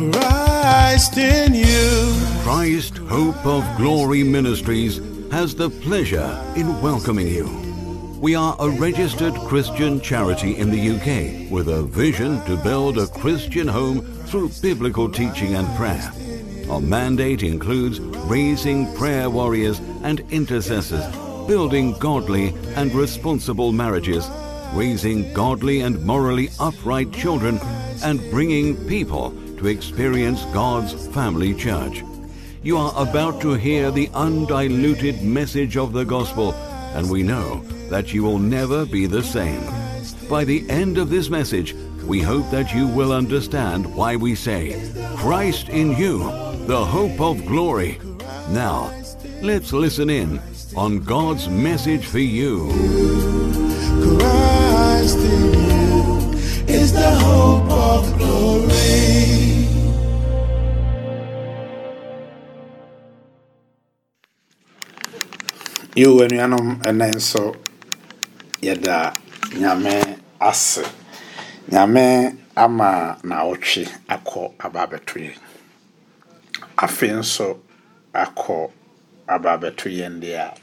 Christ in you. Christ Hope of Glory Ministries has the pleasure in welcoming you. We are a registered Christian charity in the UK with a vision to build a Christian home through biblical teaching and prayer. Our mandate includes raising prayer warriors and intercessors, building godly and responsible marriages, raising godly and morally upright children, and bringing people to experience God's family church. You are about to hear the undiluted message of the gospel, and we know that you will never be the same. By the end of this message, we hope that you will understand why we say, Christ in you, the hope of glory. Now, let's listen in on God's message for you. Christ in you is the hope of glory. Yɛwɔ anuanom ɛnɛ nso yɛda nyame ase. Nyame ama naawɔtwe akɔ aba abɛto afei nso akɔ aba abɛto yɛn a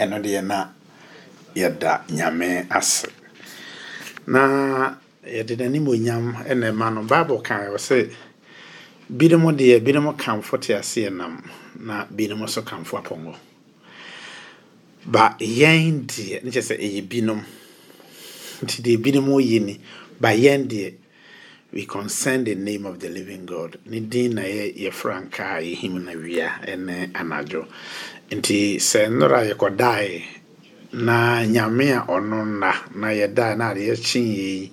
ɛno deɛ na yɛda nyame ase. Na yɛde n'anim onyam ɛna ɛma no bible kan wɔ sɛ binom deɛ binom kamfo te aseɛ nam na binom nso kamfo apɔnkɔ ba yɛn deɛ ne kyɛ sɛ ɛyɛ binom. Nti deɛ binom yi ni ba yɛn deɛ we concern the name of the living god. Ne din na yɛ yɛfra nka a yɛhim na wia ɛne anadwo. Nti sɛ nnora yɛkɔdaeɛ na nyame a ɔno nna na yɛdae na ade yɛkye yɛyi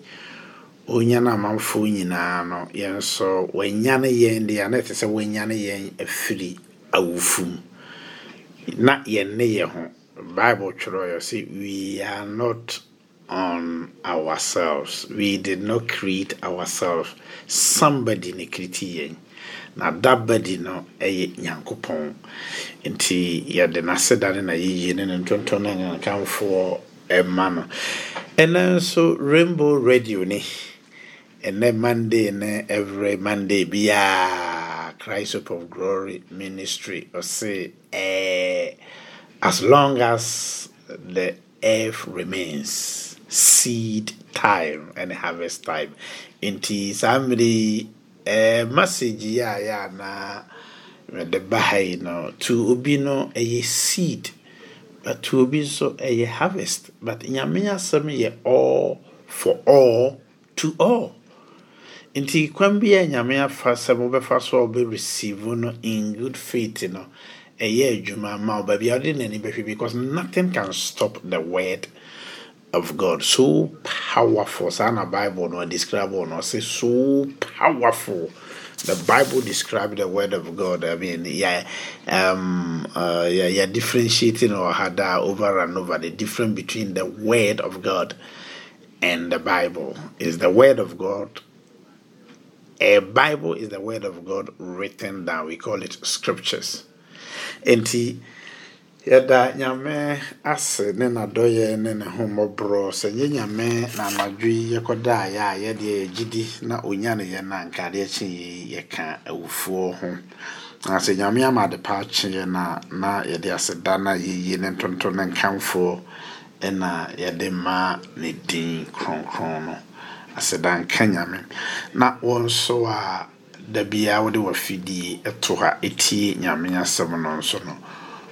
onya no amanfoɔ nyinaa no yɛn nso wanyane yɛn deɛ a ɛte sɛ wanyane yɛn afiri awufo mu. Na yɛnne yɛ ho. Bible twerɛ say we are not on ourselves. We did not create ourselves. Somebody ne create yɛn. Na dabadi no ɛyɛ nyankopɔn. Nti yɛde n'aseda ne na yiyie ne ne ntonton ne nkanfoɔ ɛma no. Ɛnɛ nso Rainbow Radio ne ɛnɛ Monday ne every Monday biara Christ of Glory Ministry ɔse ɛɛ. As long as the earth remains seed time and harvest time nti saa mmere eh, message yi a yɛ anaa mede ba ha yi no to obi no ɛyɛ seed but to obi nso ɛyɛ harvest but nyame asɛm yɛ all for all to all. Nti kwan bi a nyame afa sɛ mobɛfa so a wobɛ receive no in good faith no ɛyɛ adwuma ma baabi a wode n'ani bɛhwɛ because nothing can stop the word of God. So powerful. Saa na bible no describe no. Say so powerful. The bible describe the word of God. I mean yeah um uh yeah, yeah differentiating or had over and over. The difference between the word of God and the Bible. Is the word of God a Bible is the word of God written down. We call it scriptures nti yɛda nyame ase ne n'adɔyɛ ne ne hommɔborɔ sɛ nyɛ nyame na anadwo yi yɛkɔdaeɛ a yɛdeɛ yɛgyidi na onya ne yɛ na nkadeɛ kye yi yɛka awufoɔ ho. Na sɛ nyame ama ade pa akyeɛ na na yɛde aseda na yɛyie ne ntonto ne nkamfoɔ ɛna yɛde ma ne din kronkron no. Aseda nka nyame. Na wɔn nso a da biara wode wafidie to ha ɛtie nyame asɛm no nso no.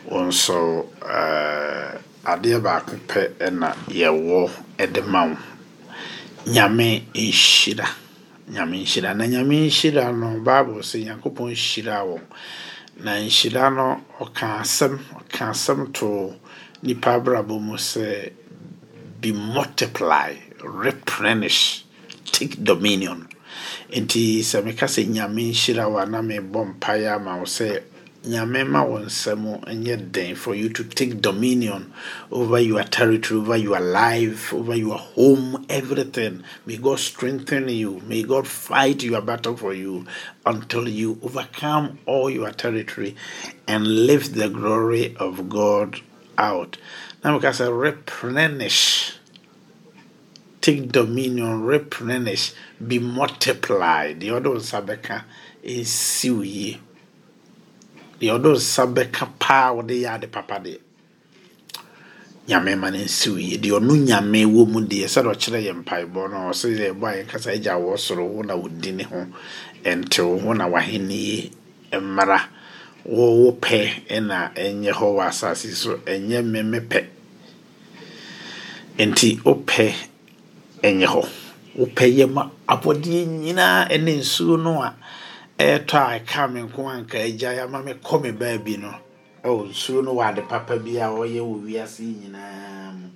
Wo nso uh, adeɛ baako pɛ ɛna yɛwɔ ɛde ma wo. Nyame nhyira. Nyame nhyira. Na nyame nhyira no bible sɛ nyankopɔn nhyira wɔ na nhyira no ɔka asɛm ɔka asɛm to nipa abrabɔ mu sɛ be multiply replenish take dominion nti sɛ meka sɛ nyame nhyira wo na mebɔ mpaeɛ ama wo sɛ nyame ma wo nsɛm nyɛ den for you to take dominion over your territory over your life over your home everything. May god strengthen you. May god fight your battle for you until you overcome all your territory and lift the glory of god out. Na meka sɛ replenish take dominion, replenish, be multiplied. The other sabeka is siuye. The other sabeka power they are the papa de. Nyame man in siuye. The onu nyame wo mu de sɛ ɔkyerɛ yɛ mpaebɔ no ɔsɛ yɛ bɔ ayɛ kasa agya wɔ soro wo na wodi ne ho ɛntew ho na wahene mmara wo wo pɛ ɛna ɛnyɛ hɔ wɔ asase so ɛnyɛ mmeme pɛ enti wopɛ ɛnyɛ hɔ. Wopɛ yɛ ma abɔdeɛ nyinaa ɛne nsuo no a ɛɛtɔ a ɛka me nko anka agya yɛ ama me kɔ me baabi no ɛwɔ nsuo no wɔ ade papa bi a ɔyɛ wɔ wiase nyinaa mu.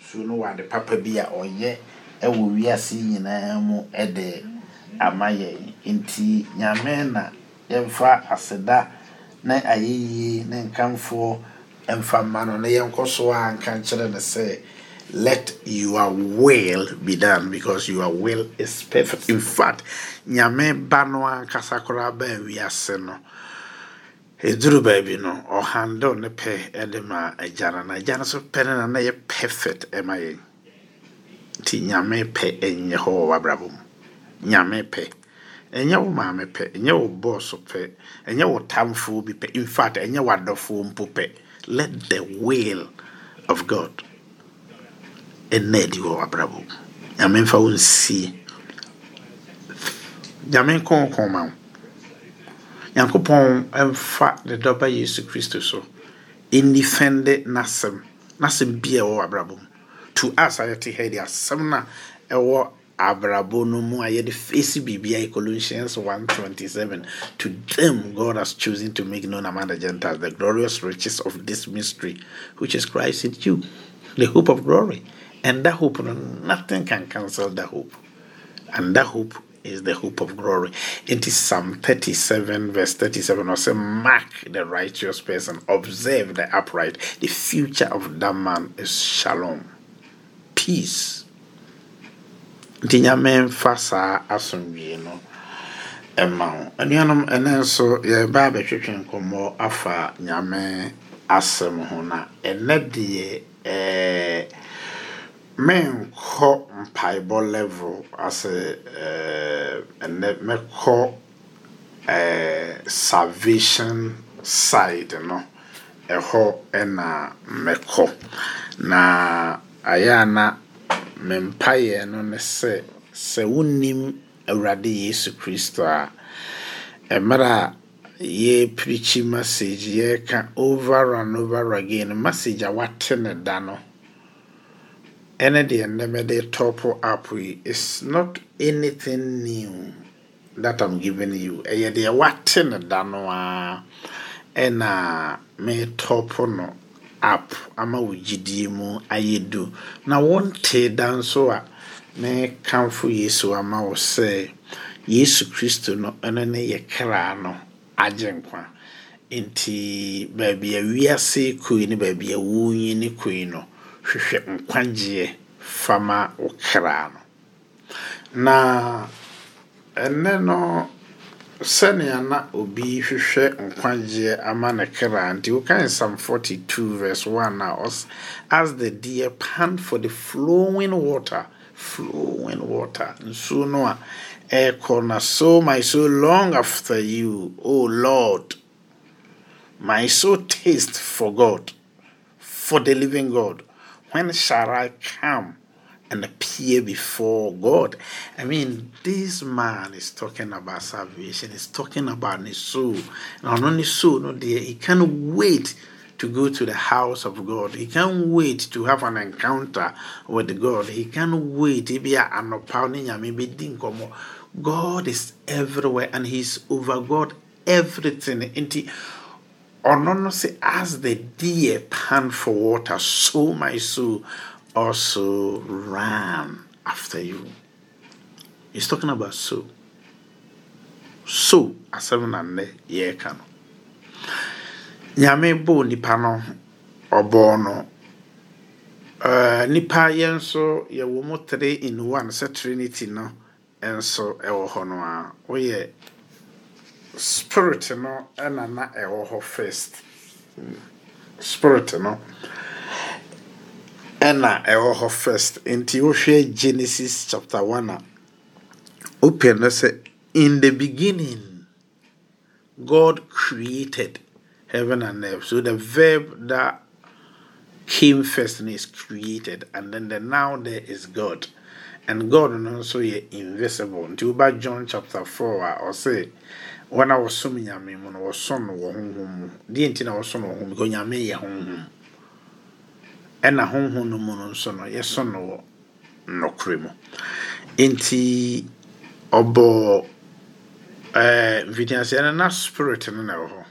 Nsuo no wɔ ade papa bi a ɔyɛ ɛwɔ wiase nyinaa mu ɛde ama yɛn. Nti nyame na yɛmfa aseda na ayɛyie ne nkamfoɔ mfa mma no na yɛnkɔ so a nka nkyerɛ no sɛ let your will be done because your will is perfect. In fact nyame ba no ankasa koraa baa wiase no. Ɛduru baabi no ɔhandle ne pɛ de ma na agya so no na na yɛ perfect ɛma yɛn. Nti nyame pɛ ɛnyɛ hɔ wɔ w'abrabɔ nyame pɛ. Ɛnyɛ wo maame pɛ ɛnyɛ wo bɔɔso pɛ ɛnyɛ wo tamfoɔ bi pɛ. In fact ɛnyɛ w'adɔfoɔ mpo pɛ. Let the will of god ɛnna adi wɔ w'abrabɔ nyame mfa wo nsie. Nyame nkɔnkɔn ma wo. Nyankopɔn mfa ne dɔba yesu kristo so. Ɛnnifɛnde n'asɛm n'asɛm bi a ɛwɔ abrabɔ mu. To us a yɛte ha de asɛm no a ɛwɔ abrabɔ no mu a yɛde fesi biribia colossians 127 to them god has chosen to make known among the gentiles the glorious riches of this mystery which is christ in you the hope of glory and that hope nothing can cancel that hope and that hope is the hope of glory. It is Psalm 37, verse 37. Also, mark the righteous person, observe the upright. The future of that man is shalom, peace. Nti nyame mfa saa asomdwie no ɛma wo anuanom ɛnɛ nso yɛba abɛtwetwe nkɔmmɔ afa nyame asɛm ho na ɛnɛ deɛ ɛɛ menkɔ mpaebɔ level ase ɛnɛ mɛkɔ ɛɛ salvation side no ɛhɔ ɛna mɛkɔ na ayɛ me mpaeɛ no ne sɛ sɛ wonnim awurade yesu kristo a mmerɛ a yɛpirikyi message yɛka over and over again message a wate ne da no ɛne deɛ nnɛ mɛde top up yi is not anything new that I'm giving you. Ɛyɛ deɛ wate no da no a ɛna me top no up ama wo gyidie mu ayɛ du. Na wonte da nso a me kamfo yesu ama wo sɛ yesu kristo no ɛno ne yɛ kra no agye nkwa. Nti baabi a wiase koi ne baabi a wonyi ne koi no hwehwɛ nkwagyeɛ fama wo kra no. Na ɛnɛ no sɛnea na obi hwehwɛ nkwagyeɛ ama ne kra nti wokan psalm 42 verse 1 na as the deer pant for the flowing water flowing water nsuo no a ɛrekɔ na so my soul long after you o lord. My soul taste for god for the living god when shall I come and appear before God? I mean, this man is talking about salvation, he's talking about his. Not only soul, no dear, he can't wait to go to the house of God. He can't wait to have an encounter with God. He can't wait. God is everywhere and he's over God everything ɔno no say as the deer pant for water so my soul also ran after you. He's talking about soul so asɛm na nnɛ yɛreka no. Nyame bɔɔ nipa no ɔbɔɔ no. Uh, nipa yɛn nso yɛwɔ mu three in one sɛ trinity no nso ɛwɔ hɔ no a woyɛ spirit no ɛna na ɛwɔ hɔ first spirit no. Ɛna ɛwɔ hɔ first nti wohwɛ genesis chapter 1 a wopɛ no sɛ in the beginning god created heaven and earth. So the verb that came first is created and then the now there is god. And god no nso yɛ invisible. Nti woba john chapter 4 uh, a ɔse wɔn a wɔsom nyame mu no wɔsom no wɔ honhom mu. Deɛ nti na wɔsom no wɔ honhom because nyame yɛ honhom. Ɛna honhom no mu no nso no yɛsom wɔ nnɔkorɛ mu. Nti ɔbɔ ɛɛ mfitiaseɛ no na spirit no na ɛwɔ hɔ.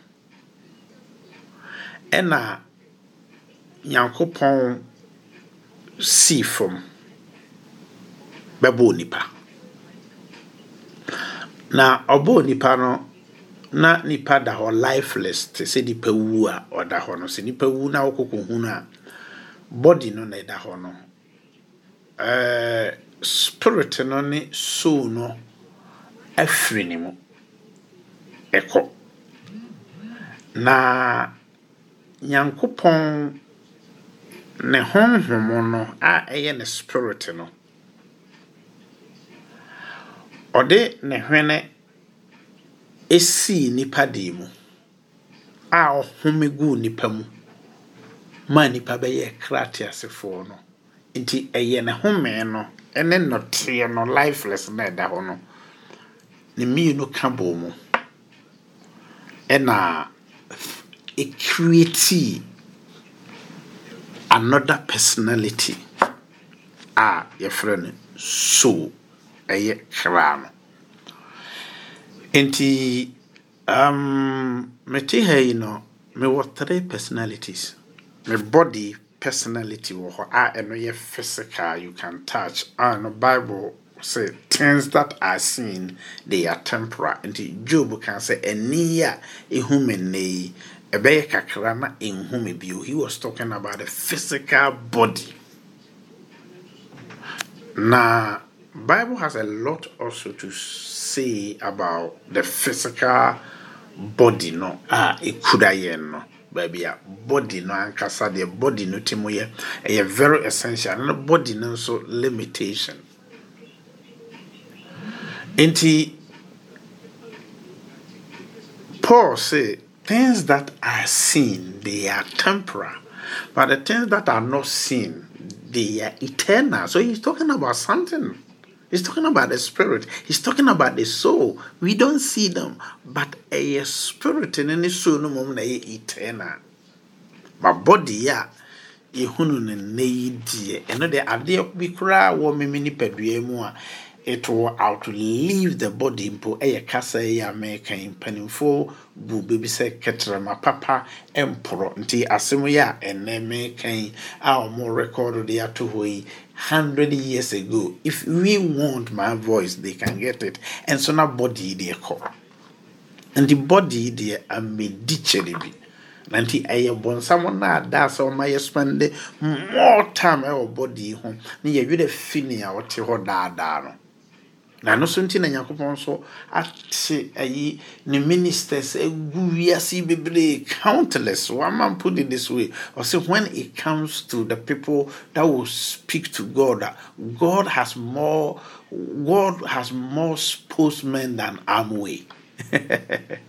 Ɛna nyankopɔn sii fam bɛbɔɔ nipa na ɔbɔɔ nipa no na nipa da hɔ lifeless te sɛ nipa wu a ɔda hɔ no. Sɛ nipa wu na wokɔkɔ hu a body no na ɛda hɔ no. Ɛɛ spirit no ne soul no afiri ne mu. Ɛkɔ. Na nyankopɔn ne honhom no a ɛyɛ ne spirit no ɔde ne hwene esii nipa deɛ mu a ɔhome guu nipa mu maa nipa bɛyɛ krate asefoɔ no. Nti ɛyɛ ne home no ɛne nnɔteɛ no lifeless na ɛda hɔ no ne mmienu ka bɔ mu. Ɛna ɛcreatii another personality a yɛfrɛ no soul ɛyɛ kra no nti um, mete ha yi no mewɔ three personalities. Me body personality wɔ hɔ a ɛno yɛ physical. You can touch. A no bible say things that are seen they are temporal. Nti job kan sɛ ani a ɛhu me nnɛ yi. Ɛbɛyɛ kakra na ɛnhu me bio. He was talking about the physical body. Na bible has a lot also to say about the physical body no? A ɛkura yɛn no? Baabi a body no? Ankasa deɛ body no ti very essential na body no nso limitation. Nti paul say things that are seen they are temporal. But the things that are not seen they are eternal. So he's talking about something He's talking about the spirit. He's talking about the soul. We don't see them, but a spirit in any soul no mom na eternal. But body ya yehunu ne nne yi deɛ ɛno deɛ adeɛ bi koraa wɔ meme nipadua mu a it will outlive the body mpo ɛyɛ kasa yi a mɛka yi mpanimfoɔ bu baabi sɛ kɛtrɛma papa mporɔ nti asɛm yi a ɛnɛ mɛka yi a wɔn record de ato hɔ yi hundred years ago if we want my voice they can get it. And so na body they call. And the body deɛ are kyerɛ bi na nti ɛyɛ bɔnsam no ada sɛ ɔma yɛ spend more time ɛwɔ body ho na yɛwerɛ fi ne a daadaa no na no so nti na nyankopɔn nso ate ayi ne ministers agu wiase bebree countless. One man put it this way. Ɔsɛ when it comes to the people that will speak to god god has more god has more spokesmen than amway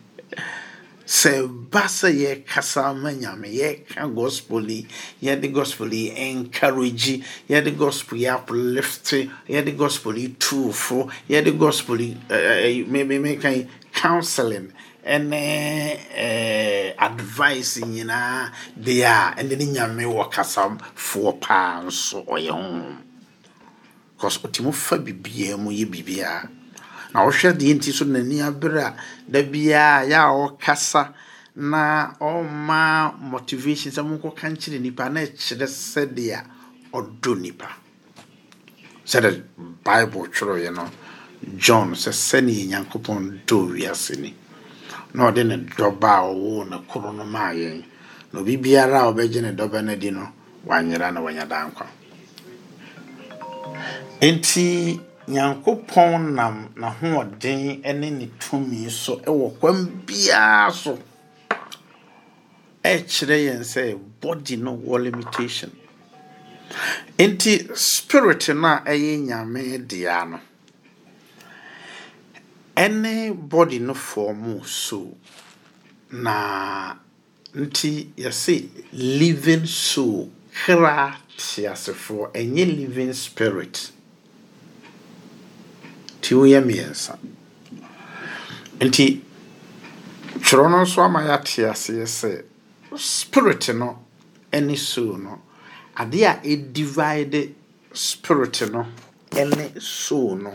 sɛ ba sɛ yɛkasa ma nyame yɛka gospel yi yɛde gospel yi encourage yɛde gospel yi uplift yɛde gospel yi tuufo yɛde gospel yi meka yi counseling ɛne uh, advice nyinaa deɛ a ɛne ne nyame wɔ kasafoɔ paa nso ɔyɛ honhom because ɔtumi fa biribiaa mu yɛ biribiaa na wohwɛ deɛ nti so n'ani abere a da biara yɛ a ɔkasa na ɔma motivation sɛ monkɔka nkyerɛ nipa na ɛkyerɛ sɛdeɛ ɔdɔ nipa sɛde bible twerɛeɛ no john sɛ sɛneɛ nyankopɔn dɔ wiase ni. Na ɔde ne dɔba a ɔwoo ne koro no maa yɛn. Na obi biara a ɔbɛgye ne dɔba no adi no wanyera na wanya dankwa nti nyankopɔn nam n'ahoɔden ne ne tumi so wɔ kwan biara so. Ɛkyerɛ yɛn sɛ body no wɔ limitation. Nti spirit no a ɛyɛ nyame dea no ɛne body no form soul na nti yɛse living soul kra teasefoɔ ɛnyɛ living spirit. Nti woyɛ mmiɛnsa nti twerɛ no nso ama yɛate aseɛ sɛ spirit no ne soul no adeɛ a ɛdivide spirit no ne soul no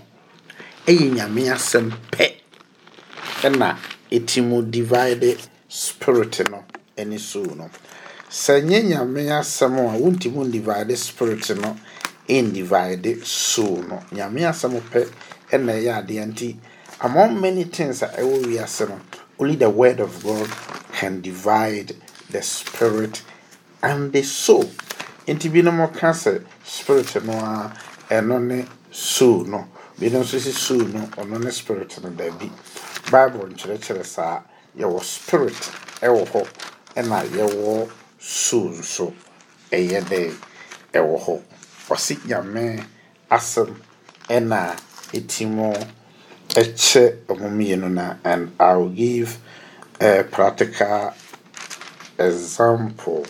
ɛyɛ nyame asɛm pɛ ɛna ɛti mu divide spirit no ne soul no. Sɛ nyɛ nyame asɛm a wontimi divide spirit no individe soul no. Nyame asɛm pɛ ɛna ɛyɛ adeɛ nti among many things a ɛwɔ wiase no only the word of god can divide the spirit and the soul. Nti binom ka sɛ spirit no a ɛno ne soul no. Binom nso si soul no ɔno ne spirit no daabi. Bible nkyerɛkyerɛ saa yɛwɔ spirit ɛwɔ hɔ ɛna yɛwɔ soul nso ɛyɛ dɛ ɛwɔ hɔ. Ɔsi nyame asɛm ɛna ɛti mu ɔmo mmienu na and i will give a practical example.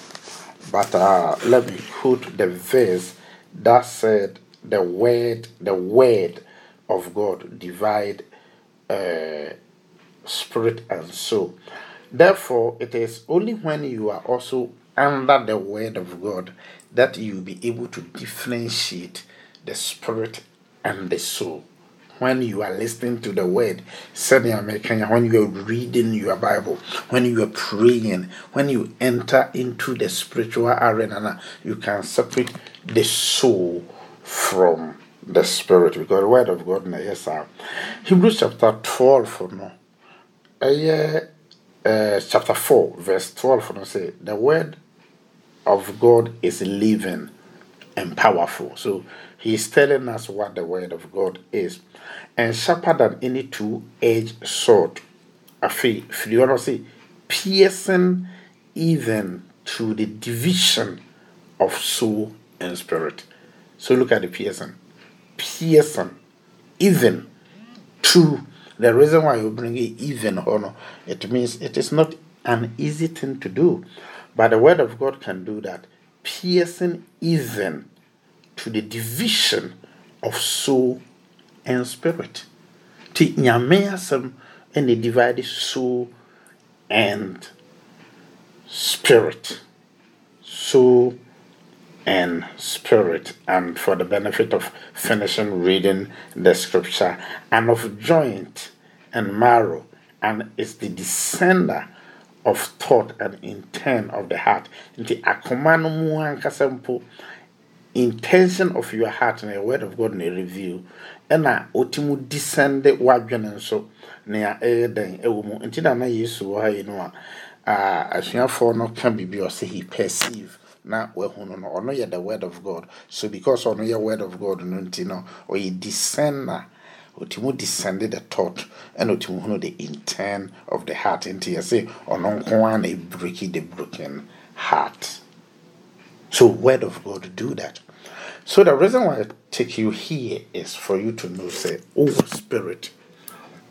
But uh, let me quote the verse that said the word the word of god divide uh, spirit and soul. Therefore it is only when you are also under the word of god that you will be able to differentiate the spirit and the soul when you are listening to the word, when you are reading your Bible, when you are praying, when you enter into the spiritual arena, you can separate the soul from the spirit because the word of God yes sir. Hebrews chapter 12 for no. Uh, chapter 4 verse 12 for no say the word of God is living and powerful. So he's telling us what the word of God is and sharper than any two-edged sword. Afei, firi hɔ no say, piercing even to the division of soul and spirit. So look at the piercing. Piercing even to the reason why you bring it even honor, it means it is not an easy thing to do. But the word of God can do that. Piercing even to the division of soul and spirit. Ti nyame asɛm ɛna divide soul and spirit. Soul and spirit, and for the benefit of finishing reading the scripture, and of joint and marrow, and is the descender of thought and intent of the heart. Nti akoma no mpo intention of your heart na the word of God na review ɛna ɔtumi descend wadwene nso nea ɛyɛ dɛn ɛwɔ mu. Nti na na yesu wɔ ha yi no a asuafoɔ no ka biribi ɔsɛ he perceive na wahu no no ɔno yɛ the word of god. So because ɔno yɛ word of god no nti no ɔyɛ descender. Ɔtumi descend the thought ɛna ɔtumi hunu the intent of the heart. Nti yɛsɛ ɔno nko ara na ɛbreki the broken heart so word of god do that so the reason why I take you here is for you to know, say, oh spirit,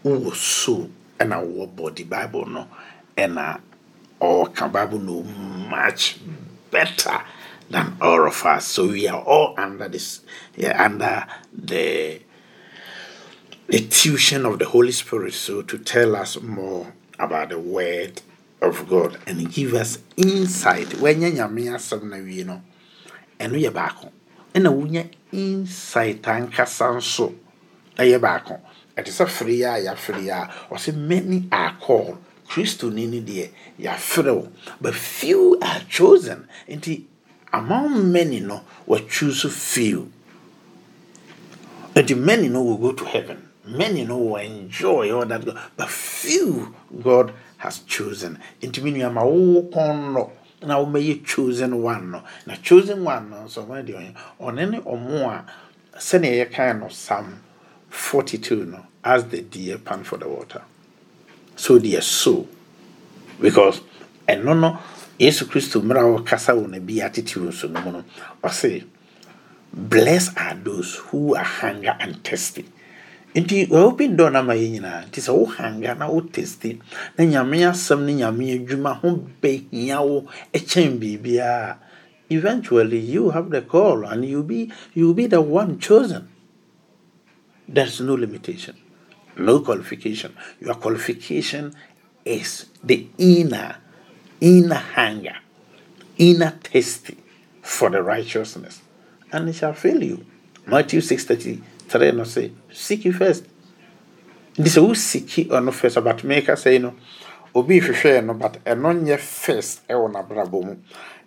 oh soul, and our body Bible no, and our can Bible know much better than all of us. So we are all under this, yeah, under the the tuition of the Holy Spirit. So to tell us more about the Word of God. And give us insight. When you know, and we are back wonya insight ankasa nso ɛyɛ baako ɛte sɛ fere a yɛafere a ɔsɛ many are called. Kristoni no deɛ yɛafrɛ but few are chosen. Nti among many no wɔchoose few. Nti many no will go to heaven. Many no will enjoy all that. But few god has chosen. Nti me nuama wowɔ kɔn no na wɔmɛyɛ chosen one no. Na chosen one no nso ɔmo deɛ ɔne ne ɔmo a sɛnea yɛkan no psalm forty two no as the deer pan for the water. So deɛ so. Because ɛno no yesu kristo mmerɛ a ɔkasa wɔ na bi so no mu no ɔse blessed are those who are hunger and thirsty nti open door na ma yɛ nyinaa nti sɛ wo hanga na wo thirsty na nyame asɛm ne nyame adwuma ho bɛhia wo kyɛn biribiara eventually you have the call and you be you be the one chosen. There's no limitation no qualification. Your qualification is the inner inner hunger inner thirsty for the righteousness. And it shall fail you. Matthew 6:33 no seek you first. Nti sɛ wosiki ɔno first but meka sɛi no. Obi hwehwɛɛ no but ɛno nyɛ first ɛwɔ n'abrabɔ mu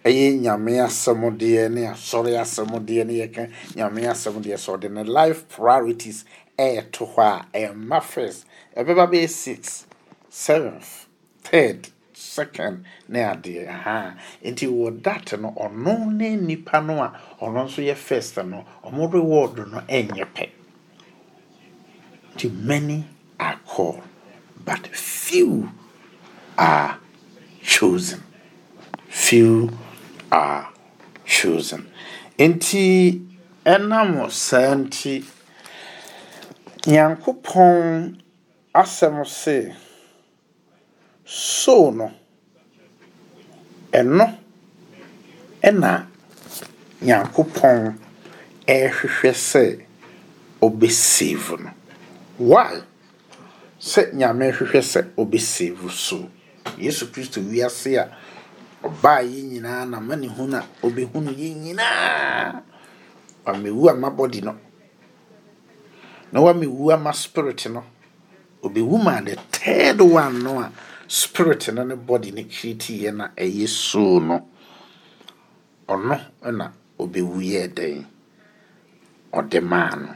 ɛyɛ nyame asɛm deɛ ne asɔre asɛm deɛ ne yɛka nyame asɛm deɛ sɛ ɔde ne life priorities ɛɛto hɔ a ɛmma first. Ɛbɛba bɛyɛ six seventh third second ne adeɛ ha nti wɔ that no ɔno ne nipa no a ɔno nso yɛ first no ɔmo reward no ɛnyɛ pɛ. Nti many are called but few are chosen. Few are chosen. Nti ɛnam saa nti nyankopɔn asɛm se so no ɛno ɛna nyankopɔn ɛrehwehwɛ sɛ ɔbɛsave no. Why? Sɛ nyame hwehwɛ sɛ ɔbɛsave so. Yesu kristo wiase a ɔbaa yi nyinaa na ma ne hu na ɔbɛhunu yɛ nyinaa. Wamewu ama body no. Na wamewu ama spirit no. Ɔbɛwu ma the third one no a spirit no ne body no kiritiiɛ na ɛyɛ soul no ɔno na ɔbɛwu yɛ dɛn? Ɔde maa no.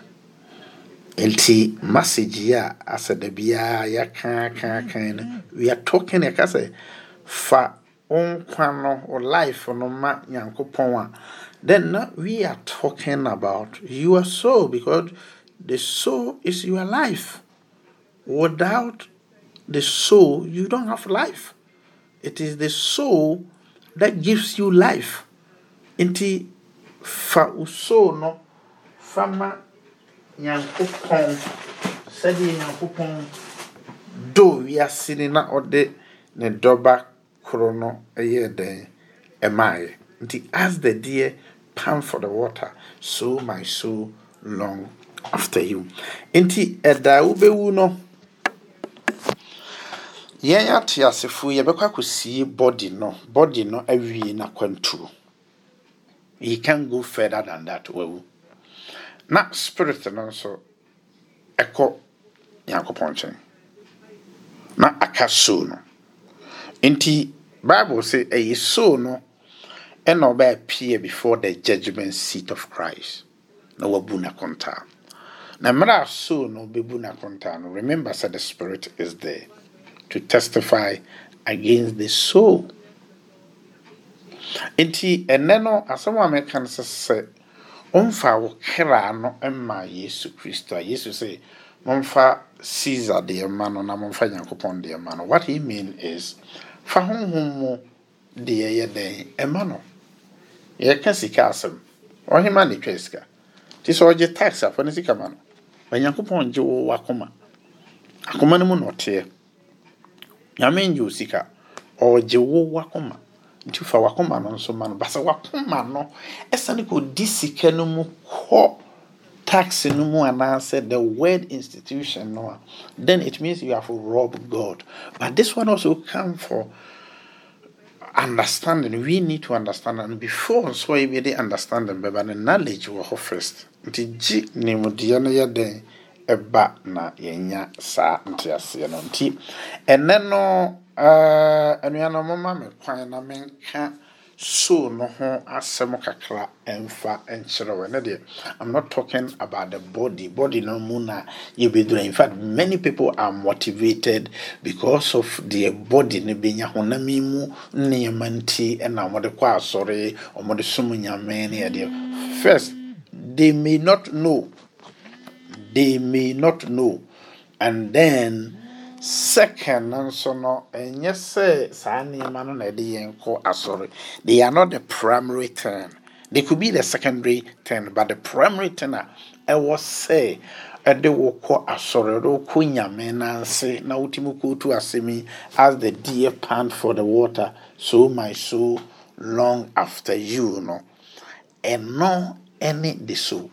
Nti message a asɛ da biara yɛaka aka aka no we are talking ɛka sɛ fa wo nkwa no wo life no ma nyankopɔn a. Then na we are talking about your soul because the soul is your life. Without the soul you don't have life. It is the soul that gives you life. Nti fa wo soul no fa ma nyankopɔn sɛdeɛ dɔ wiase na ne dɔba koro no yɛ dɛn ɛmaeɛ nti as the deer pant for the water so my soul long after you. Nti ɛda wobɛwu no yɛn ate asefoɔ yɛbɛkɔ akɔsie body no. Body no awie n'akwanturo you can go further than that wawu. Na spirit no nso ɛkɔ nyankopɔn nkyɛn. Na aka soul no. Nti bible sɛ ɛyɛ so no ɛna ɔbɛ appear before the judgment seat of christ. Na wabu n'akontaa na mmerɛ a so no bɛbu n'akontaa no remember sɛ the spirit is there to testify against the soul. Nti ɛnɛ no asɛm a meka no sɛ ɔmfa wo kra no mma yesu kristo a. Yesu sɛ momfa caesar deɛ ma no na momfa nyankopɔn deɛ ma no. What he mean is fa honhom mu deɛ yɛ dɛn ɛma no. Yɛka sika asɛm. Ɔhema ne twa sika. Nti sɛ ɔgye tax afa no sika ma no. Onyankopɔn gye wo wakoma akoma no mu na nyame ngye wo sika ɔgye wo wakoma. Nti fa wakoma no nso ma no. Basa wakoma no ɛsane kɔdi sika no mu kɔ tax no mu anaasɛ the word institution no a then it means you have robbed god. But this one also come for understanding. We need to understand and before so yɛ bi de understanding bɛba no knowledge wɔ hɔ first. Nti gye nimdeɛ no yɛ ɛba na yɛnya saa nteaseɛ no. Nti ɛnɛ no anuanom moma me kwan na menka soul no ho asɛm kakra ɛmfa nkyerɛ wɔ deɛ i'm not talking about the body. Body no mu na yɛbɛdura in fact many people are motivated because of their body no bɛnya honam yi mu nneɛma nti ɛna wɔde kɔ asɔre wɔde som nyame ne yɛdeɛ. First they may not know they may not know. And then second nso no ɛnyɛ sɛ they are not the primary thing they could be the secondary thing but the primary thing a ɛwɔ sɛ ɛde wo kɔ asɔre ɛde wo kɔ nyame nanse na wotumi kɔtu asɛm as the deer pant for the water so my soul long after you know. And no. Ɛno ɛne the soul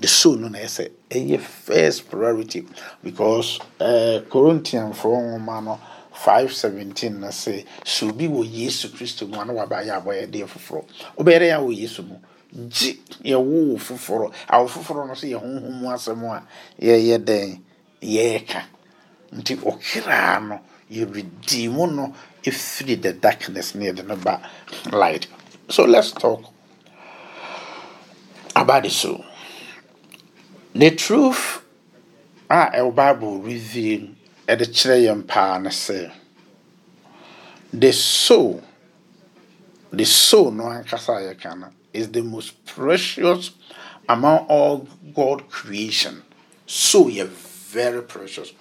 the soul no na ɛsɛ ɛyɛ first priority because uh, corinthianfoɔ nwoma no 517 na sɛ sɛ obi wɔ yesu kristo mu a na wabayɛ abɔyɛ deɛ foforɔ wobɛyɛ dɛ yɛ wɔ yesu mu gye yɛwo wo foforɔ awo foforɔ no so yɛ honhom asɛm a yɛyɛ dɛn yɛreka nti ɔkraa no yɛredi mu no ɛfiri the darkness na yɛde no ba light. So let's talk about the soul the truth a ɛwɔ bible reveal ɛde kyerɛ yɛn paa ne the soul the soul no ankasa a yɛka is the most precious among all god creation. So yɛ very precious.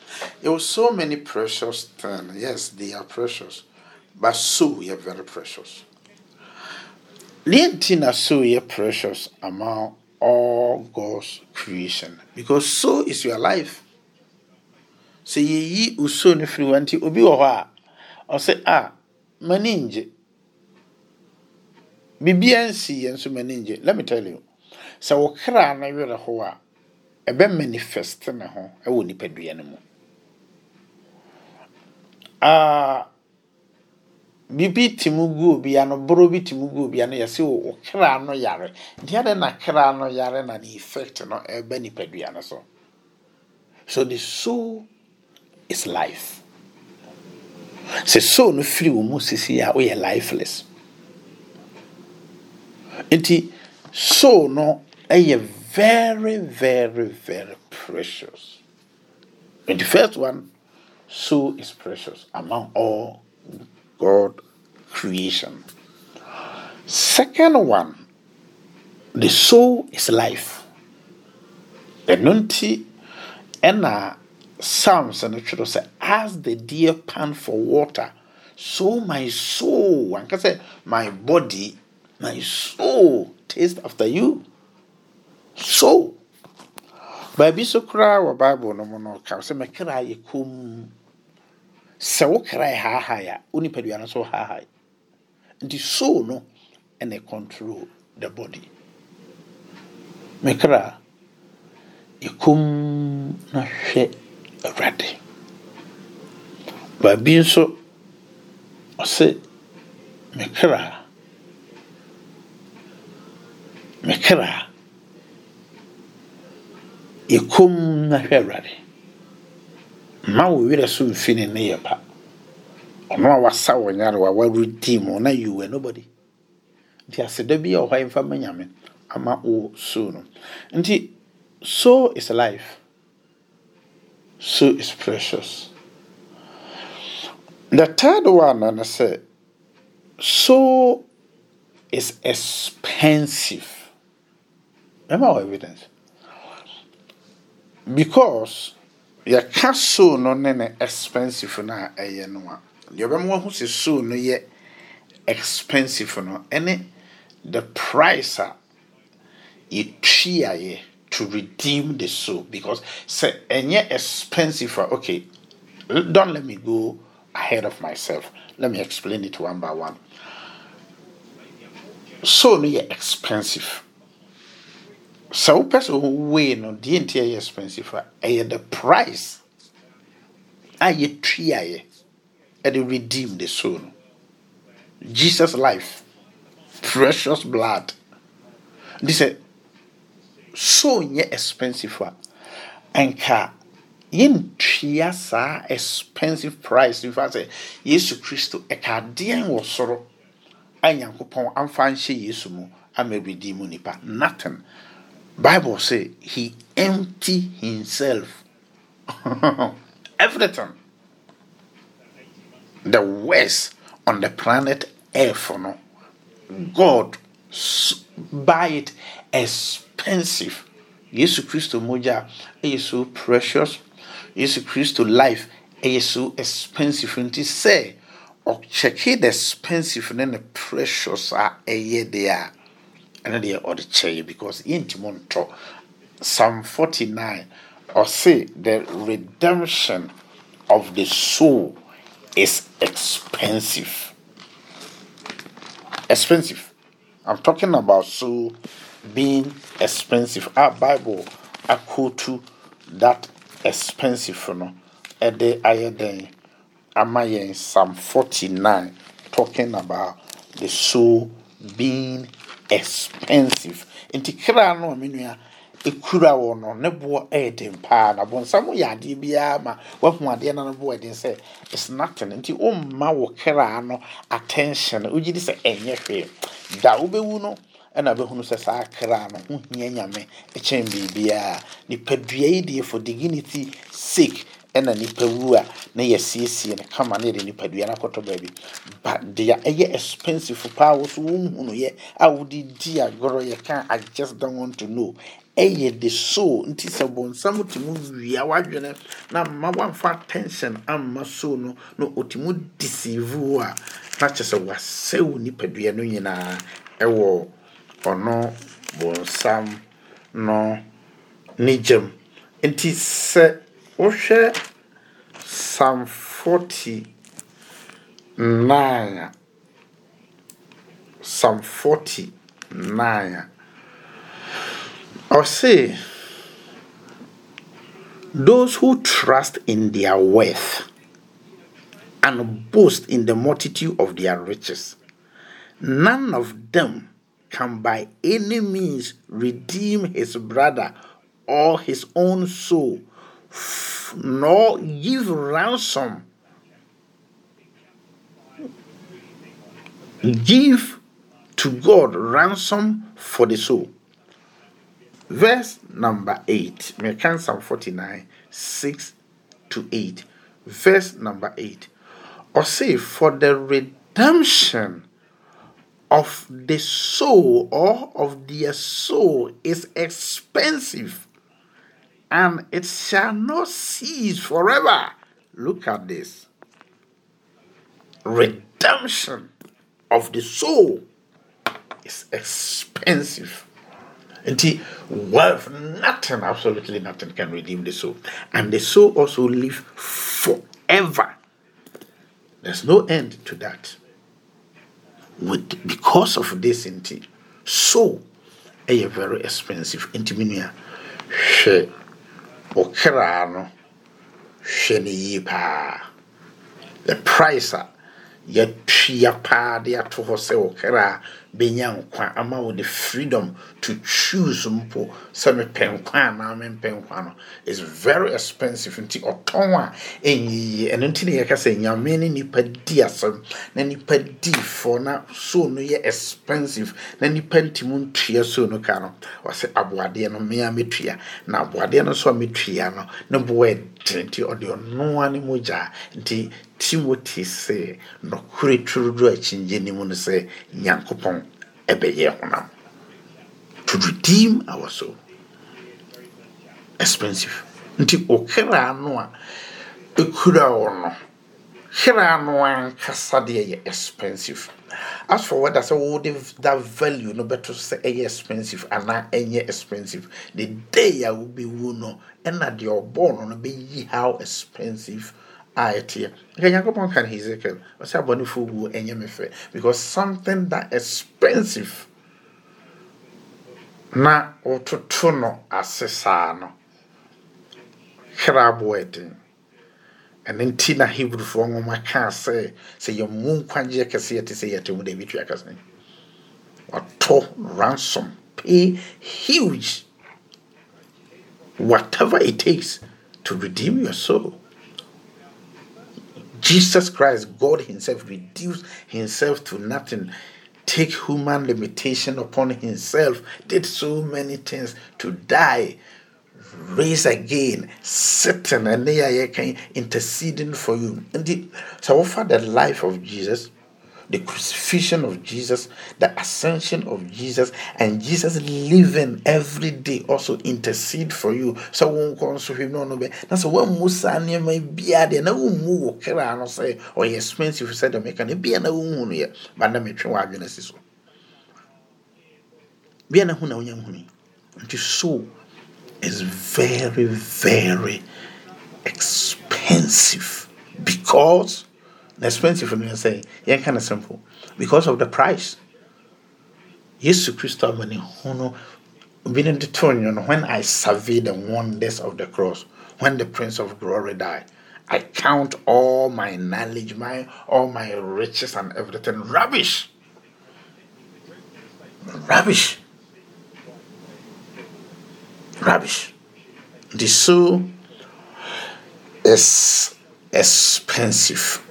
There were so many precious things. Yes they are precious but so yɛ very precious. Deɛ nti na so yɛ precious among all God's creation. Because so is your life. sɛ yɛyi osuo no firi wa nti obi wɔ hɔ a ɔsɛ a m'ani ngye biribiara nsi yɛn nso m'ani ngye let me tell you. Sɛ wo kra no werɛ a ɛbɛ manifest ne ho ɛwɔ nipadua no mu uh, biribi te mu gu obia no boro bi te mu gu obia no yɛsɛ wo kra no yare. Nti adɛ na kra no yare na ne effect no ɛba nipadua no so. So the soul is life. Sɛ soul no firi wo mu sisi a woyɛ lifeless. Nti soul no ɛyɛ very very very precious. And the first one soul is precious among all God creation. Second one, the soul is life. Ɛno nti ɛna Psalms no twerɛ sɛ as the deer pant for water, so my soul, one can say my body, my soul taste after you. So, koraa wɔ bible no mu no ka sɛ sɛ wo kra yɛ haahae a wo nipadua no nso haahae. Nti soul no ɛna control the body. Me kra yɛkom na hwɛ awurade. Baabi nso ɔse me kra me kra yɛkom na hwɛ awurade ma wo werɛ so mfi ne ne yɛ pa. Ɔno a wasa wɔ nyarewa waredi mu na you were nobody. Nti aseda bi a ɔhɔ mfa ma nyame ama wo so no. Nti so is life. So is precious. The third one no sɛ so is expensive. Ɛma wɔ evidence. Because yɛka soul no ne ne expensive no a ɛyɛ no a deɛ ɔbɛma wahu sɛ soul no yɛ expensive no ɛne the price a yɛtuaeɛ to redeem the soul because sɛ ɛnyɛ expensive a okay don't let me go ahead of myself. Let me explain it one by one. Soul no yɛ expensive sɛ wopɛ sɛ wowei no deɛ nti ɛyɛ expensive a ɛyɛ the price a yɛtuaeɛ ɛde redeem the soul no. Jesus life precious blood. Nti sɛ soul nyɛ expensive a ɛnka yɛntua saa expensive price nifa sɛ yesu kristo ɛka adeɛn wɔ soro a nyankopɔn amfa nhyɛ yesu mu ama redeem nipa nothing Bible say he empty himself. Everything. The worst on the planet Earth, no, God buy it expensive. Yesu Christo moja is so precious. Yesu Christo life is so expensive. And to say, ɔkyɛke the expensive ne ne precious a ɛyɛ deɛ a ɛno deɛ ɔde kyɛe because yɛntimi ntɔ psalm 49 ɔse the redemption of the soul is expensive. Expensive. I'm talking about soul being expensive. Our bible to that expensive you no ɛde ayɛ den ama yɛn psalm 49 talking about the soul being expensive. Nti kra no a me nua ekura wɔ no ne boɔ ɛyɛ den paa na bɔnsam yɛ adeɛ biara ma wahu adeɛ no no boɔ ɛden sɛ it's nothing. Nti ɔmma wɔ kra no attention. Wogye di sɛ ɛnyɛ hwee da wobɛwu no ɛna bɛhunu sɛ saa kra no ho hia nyame ɛkyɛn biribiara nipadua yi deɛ for dignity sake ɛna nipa wu a na yɛsiesie no kama na yɛde nipadua no akɔtɔ baabi. Ba deɛ ɛyɛ expensive paa wo so wonhunu yɛ a wode di agorɔ yɛka i just don't want to know. Ɛyɛ the soul. Nti sɛ bɔnsam tumi wia wadwene na ma wamfa attention amma soul no na ɔtumi deceive wo a na kyerɛ sɛ wasɛw nipadua no nyinaa ɛwɔ ɔno bɔnsam no ne gyam. Nti sɛ wohwɛ psalm 49 psalm 49 ɔse those who trust in their wealth and boast in the multitude of their riches none of them can by any means redeem his brother or his own soul nor give ransom. Give to God ransom for the soul. Verse number 8. Mekan Psalm 49, 6 to 8. Verse number 8. Or say, for the redemption of the soul or of their soul is expensive and it shall not cease forever. Look at this redemption of the soul is expensive. And wealth, nothing, absolutely nothing can redeem the soul. And the soul also lives forever. There's no end to that. With because of this, indeed, soul, a very expensive. Intimia, ɔkra no hwɛ no yie paa. The price a yɛtua paa de ato hɔ sɛ ɔkra a bɛnya nkwa ama wo the freedom to choose mpo. Sɛ mepɛ nkwa anaa mempɛ nkwa no is very expensive. Nti ɔtɔn a ɛnyɛ yie. Ɛno nti ne yɛka sɛ nyame ne nipa di asɛm. Na nipa di fɔ na so no yɛ expensive. Na nipa ntimi ntua so no ka no ɔsɛ aboadeɛ no mmea mɛtua na aboadeɛ no nso a mɛtua no ne boɔ ɛdene nti ɔde ɔnoa ne mogya. Nti timothy sɛ nɔkore turoduro akyingye ne mu no sɛ nyankopɔn ɛbɛyɛ honam. To redeem our soul. Expensive. Nti okra no a ekura wɔ no kra no ankasa deɛ yɛ expensive. As for whether sɛ wode that value no bɛto sɛ ɛyɛ expensive anaa ɛnyɛ expensive the day a wobɛwu no ɛna deɛ ɔbɔɔ no no bɛyi how expensive a ɛteɛ. Nka nyankopɔn ka no hezekiel ɔsɛ abɔnefoɔ wuo ɛnyɛ me fɛ because something that expensive na wototo no ase saa no. Kraboɔ den ɛno nti na hebrefoɔ nwoma kaa sɛ sɛ yɛmu nkwagyeɛ kɛseɛ te sɛ yɛte mu da bi tua kɛse. Watɔ ransom pay huge whatever it takes to redeem your soul Jesus Christ, God Himself, reduced Himself to nothing, take human limitation upon Himself, did so many things to die, raise again, sitting and interceding for you. Indeed, so offer the life of Jesus, the crucifixion of Jesus, the ascension of Jesus, and Jesus living every day also intercede for you. So won't console him? No no eh, be. That's one musa nneɛma biara deɛ na wonmu wɔ kra no sɛ ɔyɛ expensive sɛ dɛ meka no bia na wonhu no yɛ ba na metwe wɔ adwene si so. Bia na hu na wonya nhuni nti so is very very expensive because expensive for me no yɛ sɛ yɛnka no simple. Because of the price. Yesu kristo ama ne ho no bi no de too no when i survey the wonders of the cross when the prince of glory died i count all my knowledge my all my riches and everything. Rubbish! Rubbish! Rubbish. The soul is expensive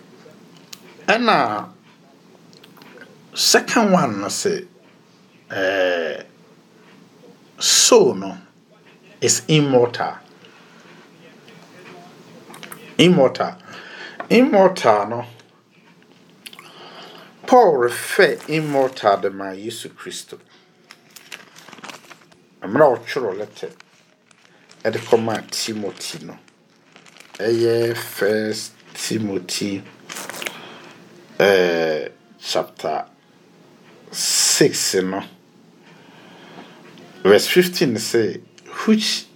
ɛna second one no sɛ ɛɛ soul no is immortal. Immortal. Immortal no paul refer immortal de ma yesu kristo. Mmerɛ a ɔtwerɛ letter ɛde kɔma timothy no. Ɛyɛ first timothy uh, chapter 6 you know. Verse 15 say which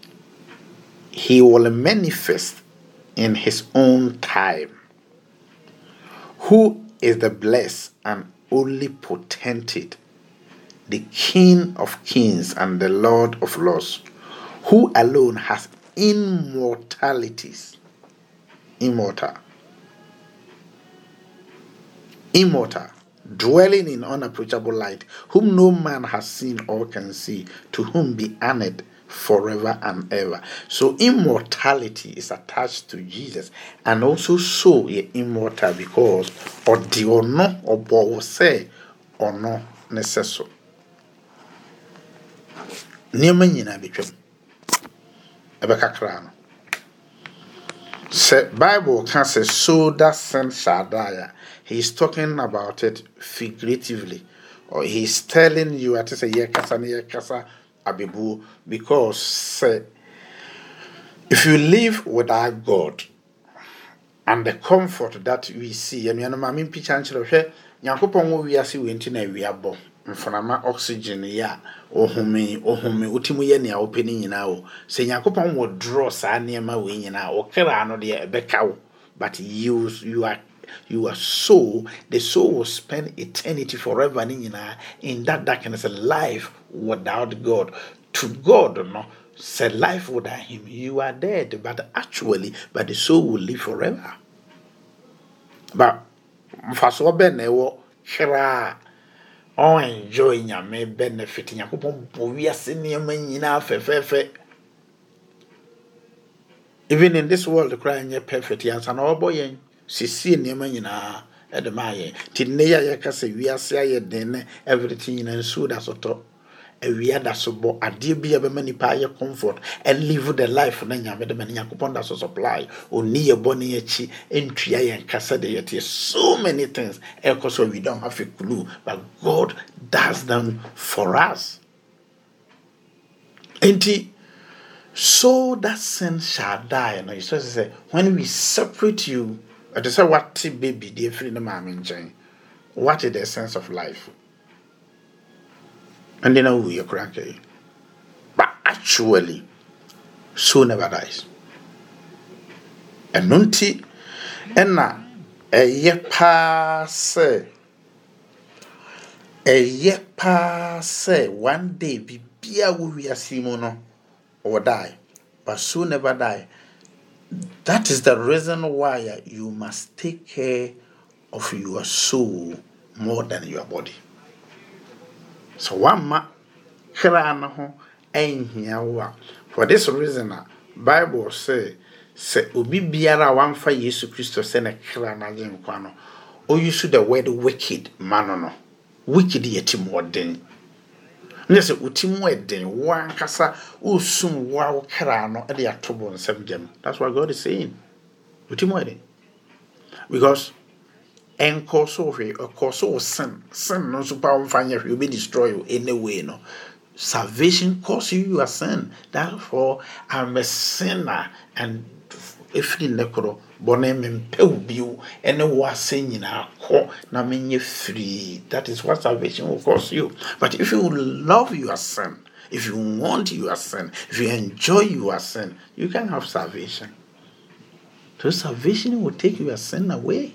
he will manifest in his own time. Who is the blessed and only potentate? The king of kings and the lord of lords who alone has immortalities. Immortal immortal, dwelling in unapproachable light, whom no man has seen or can see, to whom be honored forever and ever. So immortality is attached to Jesus, and also so ye immortal because or the ono or bo say or no necessary. nneɛma nyinaa bɛtwam ɛbɛkakra no sɛ bible ka sɛ so that sin shall he's talking about it figuratively. Or he's telling you at say yɛkasa ne yɛkasa abebu because say if you live without god and the comfort that we see anuanom a mempikya nkyerɛ hwɛ nyankopɔn wɔ wiase wei nti na awia bɔ. Mframa oxygen yi a ohome ohome wotimu yɛ nea wopɛ no nyinaa o sɛ nyankopɔn wɔ draw saa nneɛma wei nyinaa wɔkra no deɛ ɛbɛka wo. But you you are your soul, the soul will spend eternity forever in that darkness, a life without God. To God, no, say life without Him, you are dead, but actually, but the soul will live forever. But mfasoɔ bɛn na ɛwɔ hwere a ɔnenjoy nyame benefit nyankopɔn bɔ wiase nneɛma nyinaa fɛfɛɛfɛ even in this world koraa nyɛ perfect yɛnsa na ɔbɔ yɛn siesie nneɛma nyinaa ɛde maa yɛn nti nne yi a yɛka sɛ wiase ayɛ den ne everything nyinaa nsuo da so tɔ awia da so bɔ adeɛ bi a bɛma nipa ayɛ comfort and live the life na nyame de ma ne nyankopɔn da so supply. Ɔni yɛ bɔ ne akyi ntua yɛn kasa de yɛteɛ so many things ɛkɔ so we don't have a clue but god does them for us. Nti so that sin shall die. No you say when we separate you ɛte sɛ wate baby deɛ firi ne maame nkyɛn. What is the sense of life. Ɛnde na wuyɛ kora nkɛyi but actually soul never dies. Ɛno nti ɛna ɛyɛ paa sɛ ɛyɛ paa sɛ one day biribiaa wɔ wiase mu no will die. But soul never die that is the reason why you must take care of your soul more than your body. So one ma no ho for this reason bible say sɛ obi biara a wamfa yesu kristo sɛ ne kra no agye nkwa no. Ɔyi the word wicked ma no no. Wicked yɛ timɔden nyɛ sɛ wotim ɛden wo ankasa wosum wo a wo kra no de ato bɔ nsɛm gyam that's what god is saying. Wotim ɛden because ɛnkɔ so hwee ɛkɔ so wɔ sin sin no nso pa wɔmfa nyɛ hwee obi destroy you anyway no. Salvation cause you your sin. Therefore i'm a sinner and ɛfiri nnɛ korɔ. Bɔne mempɛ wo bio ɛne wo ase nyinaa kɔ na menyɛ free. That is what salvation will cause you. But if you love your sin if you want your sin if you enjoy your sin you can have salvation. So salvation will take your sin away.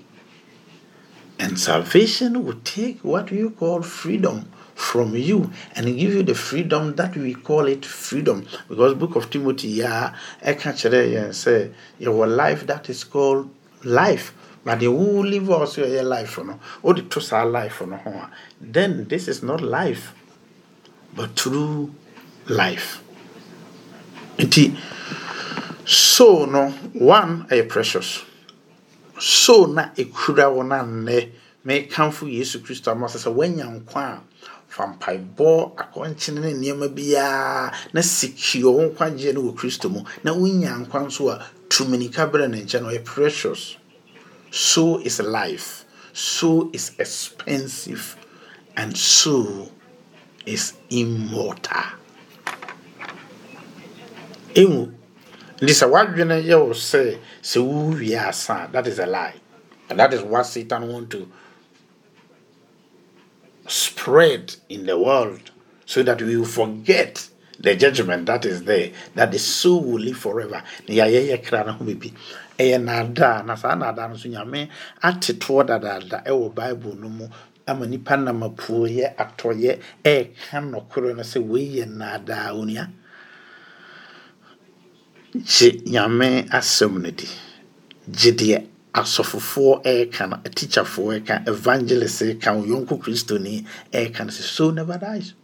And salvation will take what you call freedom from you and give you the freedom that we call it freedom. Because book of timothy yeah kyerɛ yɛn sɛ your life that is called life but the who live also your life no wode to saa life no ho then this is not life but true life. Nti so no one ɛyɛ precious. So na ekura wɔn a nnɛ mekamfo yesu kristo ama sɛ wanya nkwa. a fa mpaebɔ akɔnkyene ne nneɛma biara na secure wo nkwagyeɛ no wɔ kristo mu. Na wonya nkwa nso a tuminika berɛ ne nkyɛn ɔyɛ precious. So is life. So is expensive. And so is immortal. Ɛmu nti sɛ woadwene yɛ wo sɛ sɛ wowie asa that is a lie. And that is what satan want to spread in the world so that we will forget the judgment that is there, that the soul will live forever. Ɛyɛ naadaa na saa naadaa no nso nyame atetoɔ dadaada ɛwɔ bible no mu ama nipa nam apuo yɛ atɔyɛ ɛɛka nɔkorɔ no sɛ wei yɛ naadaa onua gye nyame asɛm no di. Gye deɛ asɔfofoɔ ɛreka no teacherfoɔ ɛka evangelist ɛka yɔnko kristoni ɛreka no sɛ soul never dies.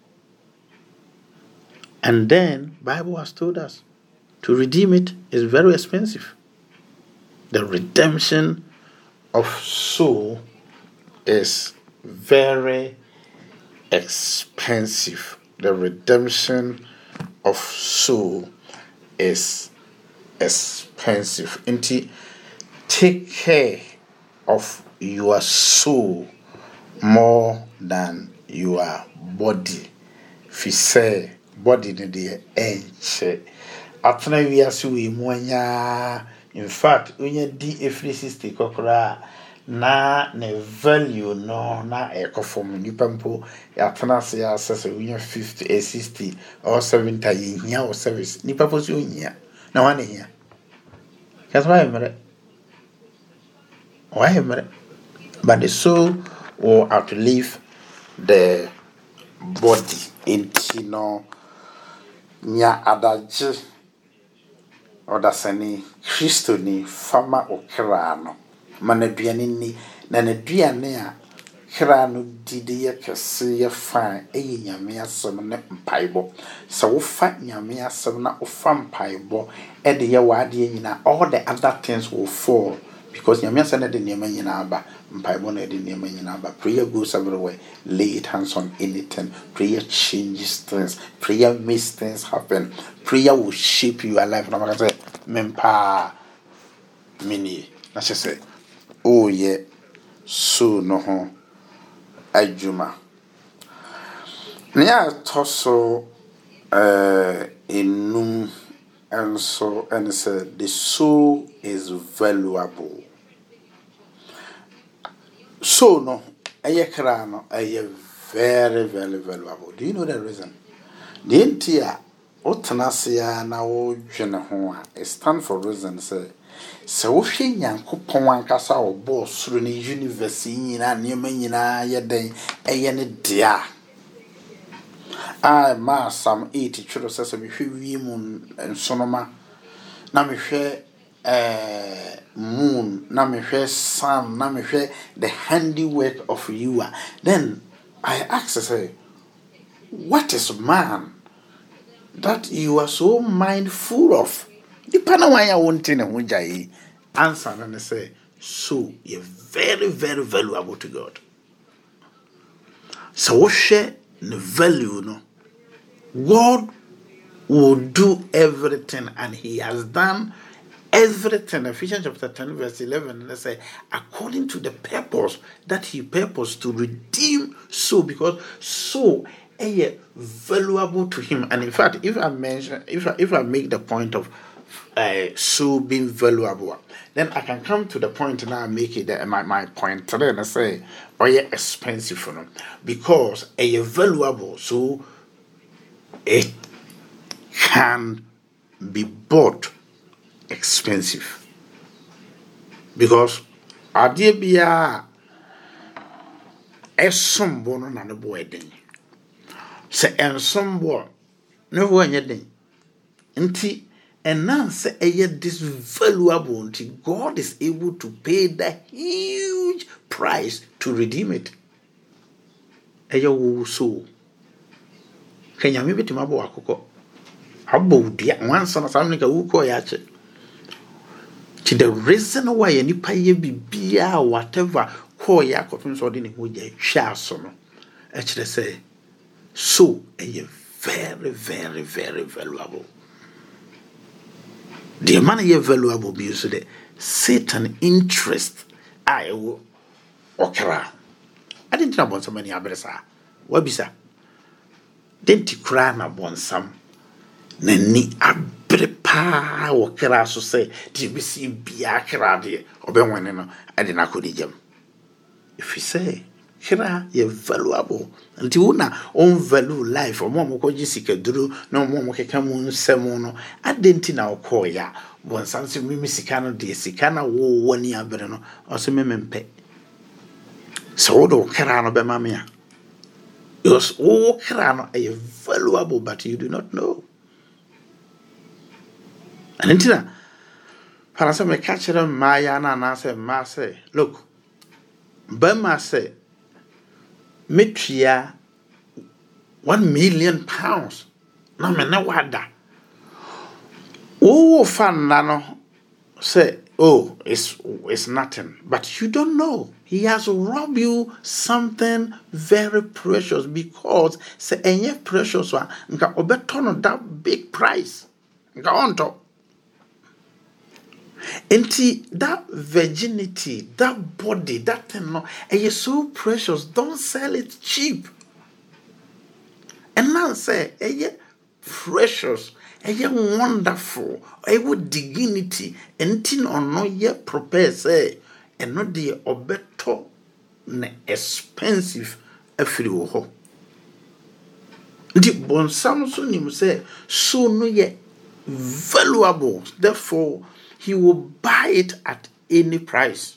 And then bible has told us to redeem it is very expensive. The redemption of soul is very expensive. The redemption of soul is expensive. Nti take care of your soul more than your body. Fi sɛ body no deɛ ɛnkyɛ. Atena wiase wei mu anyaa in fact onye di efiri sixty kɔkoraa na ne value no na ɛkɔ fam. Nipa mpo yɛatena ase asɛ sɛ wonya fifty ɛ sixty or seventy a yɛhia wɔ service. Nipa mpo so ohia na wɔn hia kɛse wɔayɛ mmerɛ mmerɛ but the soul will outlive the body nti no nya adagye ɔdasani kristoni fama ɔkra no ma n'aduane ni na n'aduane a kra no di de yɛ kɛse yɛ fan ɛyɛ nyame asɛm ne mpaebɔ sɛ wofa nyame asɛm na wofa mpaebɔ ɛde yɛ w'adeɛ nyinaa all the other things will fall because nyame asɛm no de nneɛma nyinaa ba mpaebɔ na ɛde nneɛma nyinaa ba prayer goes everywhere. Lay it hands on anything. Prayer changes things. Prayer makes things happen. Prayer will shape your life. Na maka sɛ mempaa menie na kyɛ sɛ oh, ɔreyɛ so no ho adwuma. Nea ɛtɔ so eh, ɛɛ enum nso ɛne sɛ the soul is valuable. Soul no ɛyɛ kra no ɛyɛ very very valuable. Do you know the reason? Deɛ nti a wotena ase a na wodwene ho a stand for reason sɛ sɛ wohwɛ nyankopɔn ankasa a ɔbɔɔ soro ne universe yi nyinaa nneɛma nyinaa yɛ ɛyɛ ne dea. a a ɛma sam 8 twerɛ sɛ sɛ mehwɛ wiem nsoroma na mehwɛ uh, moon. Na mehwɛ sun. Na mehwɛ the handiwork of you a then i ask sɛ what is man that you are so mindful of? Nipa na wan a wonte ne ho gya yi no ne sɛ so yɛ very very valuable to god. Sɛ wohwɛ ne value no god will do everything and he has done everything. Ephesians chapter 10, verse 11, they say, according to the purpose that he purposed to redeem so because so eh, is valuable to him. And in fact, if I mention, if I, if I make the point of uh, soul being valuable, then I can come to the point now and make it that my, my point today and I say, oh yeah, expensive for them because a valuable, so it can be bought expensive. Because adeɛ biara ɛsom bo no na ne bo ɛden sɛ ɛnsom bo ne nti ɛnam sɛ ɛyɛ this valuable nti god is able to pay the huge price to redeem it. Ɛyɛ wo so. Kanyame bɛtumi abɔ wakokɔ abɔ wo dua wansa na saa mene ka wokɔɔ yɛ akyɛ nti the reason why yɛ nipa yɛ biribiaa whatever kɔɔ yɛ akɔpem sɛ ɔde ne ho gya twa so no. Ɛkyerɛ sɛ so ɛyɛ very very very valuable deɛ ma no yɛ valuable bi nso dɛ satan interest a ɛwɔ ɔkra. Ade nti na bɔnsam ani abere saa. Wabisa de nti koraa na bɔnsam n'ani abere paa wɔ kra so sɛ deɛ bɛsi biaa kra deɛ ɔbɛwɔne no ɛde no akɔde gyam? Ɛfiri sɛ kra yɛ valuable nti wo na ɔnvalue life. Ɔmo a mokɔgye sikaduro na ɔmo a mokeka mu nsɛm no adɛn nti na wokɔɔyɛ a bɔnsam sɛ meme sika no deɛ sika no wowɔ ni abere no ɔsɛ meme mpɛ sɛ wode wo no bɛma me a because kra no ɛyɛ valuable but you do not know. Ɛno nti na para sɛ meka kyerɛ mmaayɛ no anaasɛ mmaa sɛ look bɛma sɛ metua one million pounds. Na me ne wada. Wowo fa nna no say oh it's, it's nothing. But you don't know. He has robbed you something very precious because sɛ ɛnyɛ precious a nka ɔbɛtɔ no that big price. Nka ɔntɔ nti that virginity that body that thing no ɛyɛ so precious. Don't sell it cheap. Ɛnan sɛ ɛyɛ precious ɛyɛ wonderful ɛwɔ dignity. Nti na ɔno yɛ prepare sɛ ɛno deɛ ɔbɛtɔ na expensive afiri wɔ hɔ. Nti bɔnsam nso nim sɛ so no yɛ valuable. Therefore he will buy it at any price.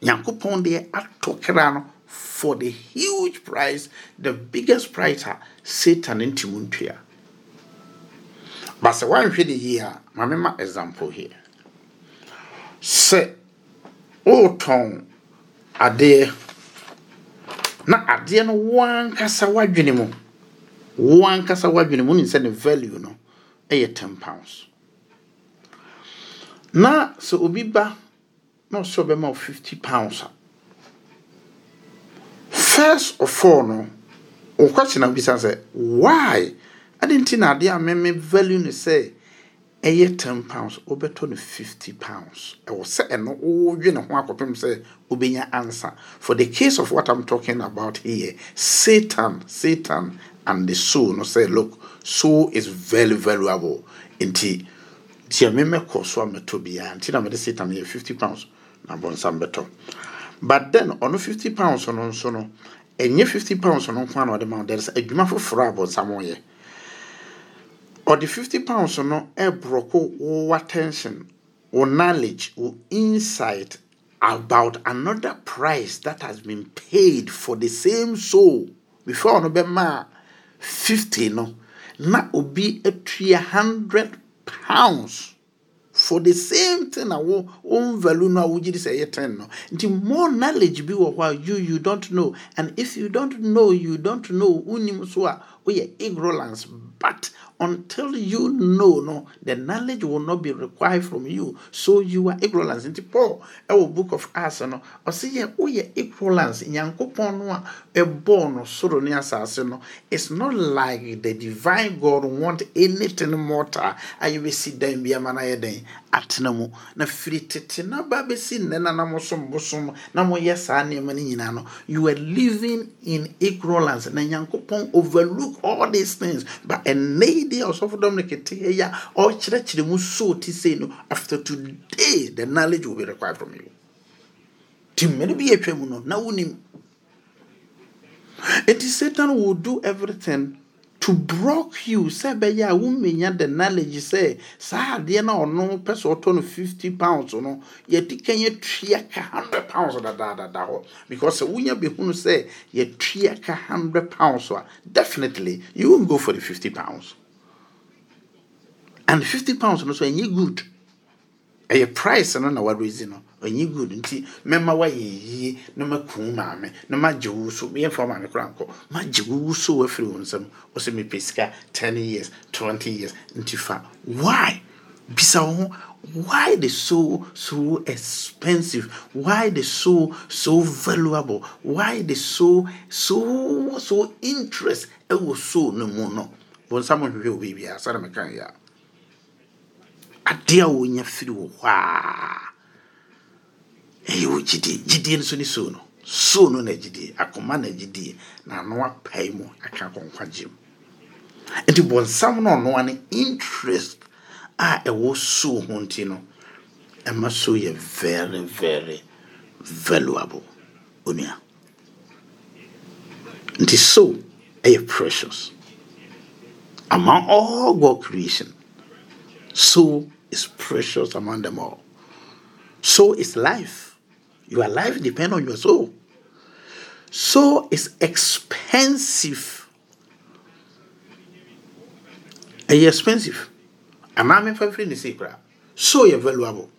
Nyankopɔn deɛ atɔ kra no for the huge price the biggest price a satan nti wo ntua. But sɛ woanhwɛ ne yie a ma mema example here. Sɛ wotɔn adeɛ na adeɛ no wankasa w'adwene mu wankasa w'adwene mu ni sɛ ne value no ɛyɛ 10 pounds na sɛ obi ba na ɔsɛ ɔbɛma wo 50 pounds a. First of all no wo question a wobisa sɛ why? Ade nti na adeɛ a meme value no sɛ ɛyɛ 10 pounds wobɛtɔ no 50 pounds. Ɛwɔ sɛ ɛno wodwe ne ho akɔpem sɛ wobɛnya answer. For the case of what i'm talking about here satan satan and the soul no say look soul is very valuable. Nti deɛ memɛkɔ so a mɛtɔ biara. Nti na mede satan yɛ 50 pounds na bɔnsam bɛtɔ. But then ɔno 50 pounds no nso no ɛnyɛ 50 pounds no nko a na ɔde ma there is adwuma foforɔ a bɔnsam wɔyɛ ɔde 50 pounds on no ɛbrɔko wo attention wo knowledge wo insight about another price that has been paid for the same soul. Before ɔno bɛma 50 no na obi atua 100 pounds for the same thing a wo own value no a wogye di sɛ ɛyɛ 10 no. Nti more knowledge bi wɔ hɔ a you you don't know. And if you don't know you don't know wonim so a woyɛ ignorance but until you know no the knowledge will not be required from you. So you are ignorance. Nti paul ɛwɔ book of acts no ɔsɛ yɛ woyɛ ignorance. Nyankopɔn no a ɛbɔɔ no soro ne asase no it's not like the divine god want anything mortal. A yɛbɛsi dan bi ama no ayɛ dan atena mu. Na firi tete na ba bɛsi nnɛ na na mosom bosom na moyɛ saa nneɛma no no you are living in ignorance. Na nyankopɔn overlook all these things. But ɛnɛ deɛ ɔsɔfo dominic te yɛ a ɔkyerɛkyerɛ mu so te sei no after today the knowledge will be required from you. Nti mmere bi yɛtwa mu no na wonim nti satan will do everything to block you. Sɛ ɛbɛyɛ a womenya the knowledge sɛ saa adeɛ no a ɔno pɛ sɛ ɔtɔ no 50 pounds no yɛdi kan yɛtua ka 100 pounds dadaadada hɔ. Because sɛ wonya bɛhunu sɛ yɛtua ka 100 pounds a definitely you won't go for the 50 pounds. And 50 pounds no so ɛnyɛ good ɛyɛ price no na wɔrezi no ɛnyɛ good nti mɛma wayɛ yie na makum maame na magye wo so. Yɛmfa maame kora nkɔ. Magye wo so wafiri wo nsɛm wo sɛ mepɛ sika 10 years 20 years nti fa. Why? Bisa wo ho. Why the soul so expensive? Why the soul so valuable? Why the soul so so interest? Ɛwɔ soul no mu no. Bɔnsam hwehwɛ wo biribiaa sɛde meka yɛ a adeɛ a wɔnya firi wɔ hɔ a ɛyɛ wɔ gyidie. Gyidie nso ne so no. So no na gyidie. Akoma na gyidie. Na ano apae mu aka kɔnkwagye mu. Nti bɔnsam no ɔnoa ne interest a ɛwɔ so ho nti no ɛma so yɛ very very valuable. Onua nti so ɛyɛ precious. Among all god creation so is precious among them all. So is life. Your life depends on your soul. So is expensive. Ɛyɛ expensive. Anaa mefa firi ne se koraa. So yɛ valuable.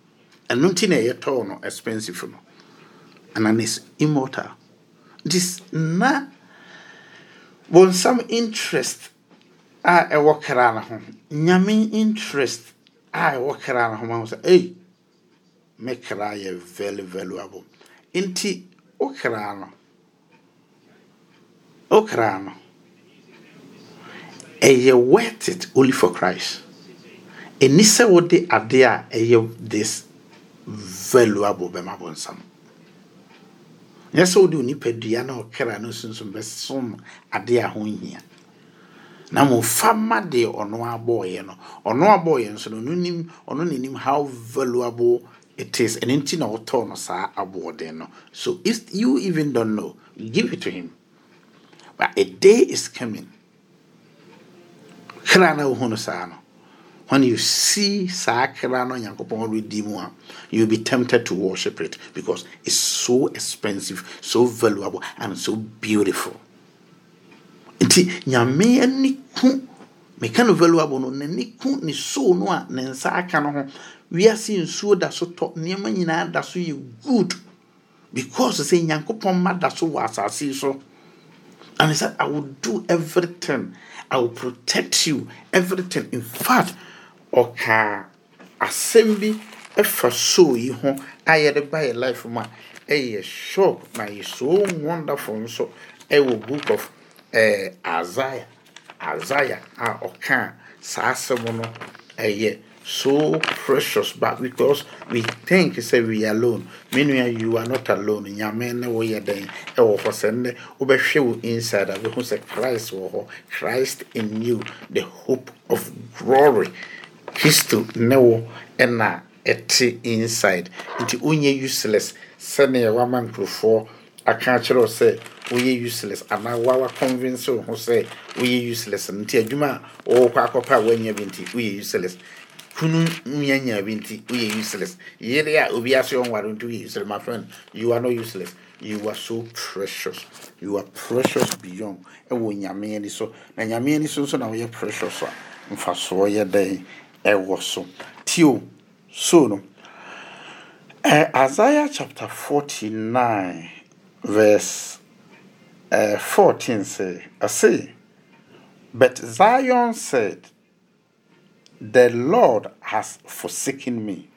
And nti na ɛyɛ tɔɔ no expensive no. Anaa is immortal. This na some interest a ɛwɔ kra no ho interest a ɛwɔ kra no ho ma ho sɛ ei! Me kra yɛ very valuable nti wo kra no wo kra no ɛyɛ worth it only for christ. Ɛni sɛ wode adeɛ a ɛyɛ this valuable bɛma bɔnsam nyɛ sɛ wode onipadua na ɔkra no sunsun bɛsom adeɛ a ho nhia na mo fa ma deɛ ɔno abɔɔyɛ no. Ɔno abɔɔyɛ nso no nim ɔno n'anim how valuable it is. Ɛno nti na ɔtɔɔ no saa aboɔden no. So if you even don't know give it to him. But a day is coming. Kra na wohu no saa no. When you see saa kra no nyankopɔn redi mu you'll be tempted to worship it because it's so expensive so valuable and so beautiful nti nyame ani ku. Meka no valuable no n'ani ku ne soul no a ne nsa aka no ho. Wiase nsuo da so tɔ nneɛma nyinaa da so yɛ good. Because sɛ nyankopɔn ma da so wɔ asase yi so and he said i will do everything. I will protect you everything. In fact ɔkaa asɛm bi ɛfa soul yi ho a yɛde ba yɛ life mu a ɛyɛ shock na yɛ so wonderful nso ɛwɔ book of eh, Isaiah Isaiah a ɔka saa asɛm no ɛyɛ so precious but because we think say we alone. Me nua you are not alone. Nyame ne woyɛ dɛn ɛwɔ hɔ sɛ nnɛ wobɛhwɛ wo inside a bɛhu sɛ christ wɔ hɔ. Christ in you the hope of glory. Kristo ne wo ɛna ɛte inside. Nti wonyɛ useless. Sɛnea wama nkurɔfoɔ aka akyerɛ wo sɛ woyɛ useless. Anaa wawa convince wo ho sɛ woyɛ useless. Nti adwuma a wɔwɔ kɔ akɔpɛ a woanya bi nti woyɛ useless. Kunu nyanya bi nti woyɛ useless. Yere a obi ase ɔnware nti woyɛ useless my friend? You are not useless. You are so precious. You are precious beyond. Ɛwɔ nyame ani so na nyame ani so nso na woyɛ precious a mfasoɔ yɛ dɛn ɛwɔ so? Tio so no. Uh, isaiah chapter 49 verse uh, 14 say, I say, But Zion said, The Lord has forsaken me.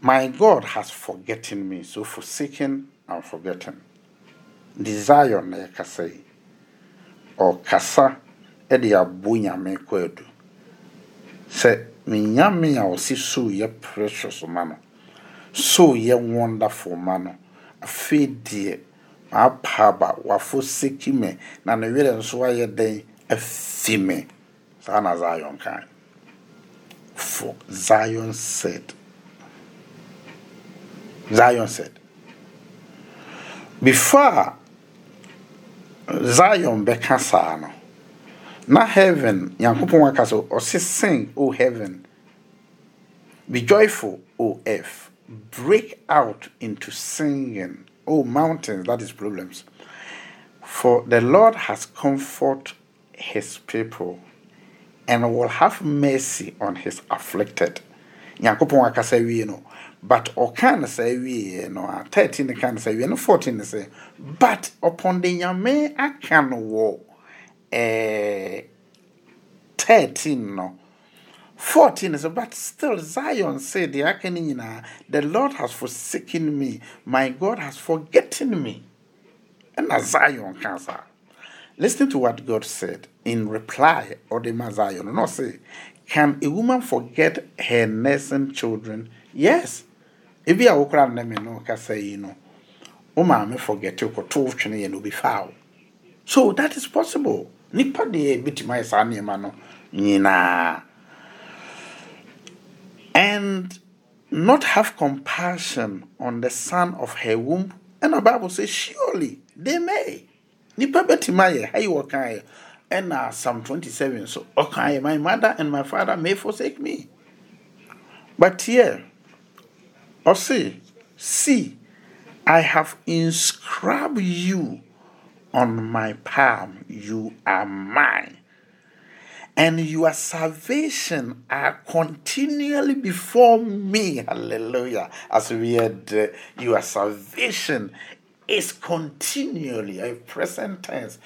My God has forgotten me. So forsaken and forgotten. The Zion na yɛkasa yi, ɔkasa de abo nyame kɔ adu. Sɛ me nyame a ɔsi so yɛ precious ma so yɛ wonderful ma no, afei deɛ maapa aba wafoseki me na ne werɛ nso ayɛ dɛn afi me. Saa na zion kan for zion said. Zion said. Before zion bɛka saa no na heaven nyankopɔn aka so ɔse sing o heaven. Be joyful o earth. Break out into singing O mountains, that is problems. For the Lord has comforted his people and will have mercy on his afflicted. nyankopɔn akasa wie no but ɔka no saa wie no a 13 ka no saa wie no 14 no sɛ but upon the nyame aka no wɔ eh, 13 no 14 is but still Zion said the Lord has forsaken me, my God has forgotten me. And as Zion cancer. Listen to what God said in reply, or the Zion. No say, can a woman forget her nursing children? Yes. If you are okra na me no ka say you know. O ma forget you no be foul. So that is possible. Nipa de bitima sa nneema no nyinaa and not have compassion on the son of her womb. And the Bible says, surely they may. Nipa betimaye, you okay? And uh, Psalm 27, so okay, my mother and my father may forsake me. But here, or see, see, I have inscribed you on my palm. You are mine and your salvation are continually before me. Hallelujah. As we had, uh, your salvation is continually a present tense.